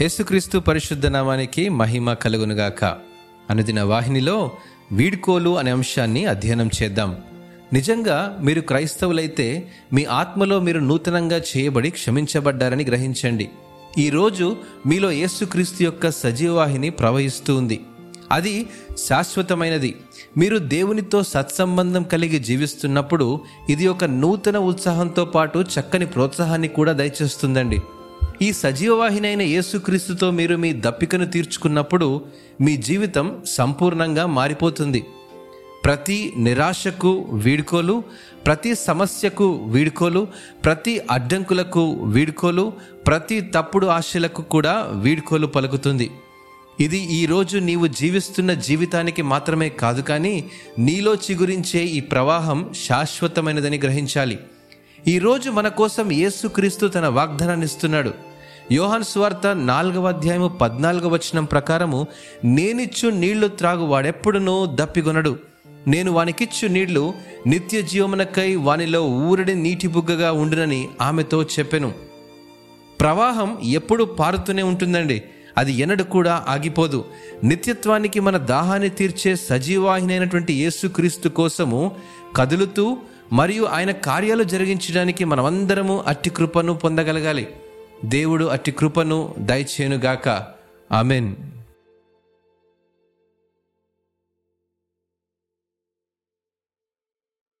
యేసుక్రీస్తు పరిశుద్ధ నామానికి మహిమ కలుగునుగాక. అనుదిన వాహినిలో వీడ్కోలు అనే అంశాన్ని అధ్యయనం చేద్దాం. నిజంగా మీరు క్రైస్తవులైతే మీ ఆత్మలో మీరు నూతనంగా చేయబడి క్షమించబడ్డారని గ్రహించండి. ఈరోజు మీలో యేసుక్రీస్తు యొక్క సజీవవాహిని ప్రవహిస్తూ ఉంది. అది శాశ్వతమైనది. మీరు దేవునితో సత్సంబంధం కలిగి జీవిస్తున్నప్పుడు ఇది ఒక నూతన ఉత్సాహంతో పాటు చక్కని ప్రోత్సాహాన్ని కూడా దయచేస్తుందండి. ఈ సజీవవాహిని అయిన యేసుక్రీస్తుతో మీరు మీ దప్పికను తీర్చుకున్నప్పుడు మీ జీవితం సంపూర్ణంగా మారిపోతుంది. ప్రతి నిరాశకు వీడ్కోలు ప్రతి సమస్యకు వీడ్కోలు ప్రతి అడ్డంకులకు వీడ్కోలు ప్రతి తప్పుడు ఆశలకు కూడా వీడ్కోలు పలుకుతుంది. ఇది ఈరోజు నీవు జీవిస్తున్న జీవితానికి మాత్రమే కాదు కానీ నీలో చిగురించే ఈ ప్రవాహం శాశ్వతమైనదని గ్రహించాలి. ఈరోజు మన కోసం యేసుక్రీస్తు తన వాగ్దానాన్ని ఇస్తున్నాడు. యోహాన్ స్వార్త నాలుగవ అధ్యాయము పద్నాలుగవ వచనం ప్రకారము నేనిచ్చు నీళ్ళు త్రాగు వాడెప్పుడునూ దప్పిగొనడు నేను వానికిచ్చు నీళ్ళు నిత్య జీవమునకై వానిలో ఊరడి నీటి బుగ్గగా ఉండునని ఆమెతో చెప్పెను. ప్రవాహం ఎప్పుడు పారుతూనే ఉంటుందండి. అది ఎన్నడూ కూడా ఆగిపోదు. నిత్యత్వానికి మన దాహాన్ని తీర్చే సజీవాహినైనటువంటి యేసుక్రీస్తు కోసము కదులుతూ మరియు ఆయన కార్యాలు జరిగించడానికి మనమందరము అట్టి కృపను పొందగలగాలి. దేవుడు అట్టి కృపను దయచేయునుగాక. ఆమెన్.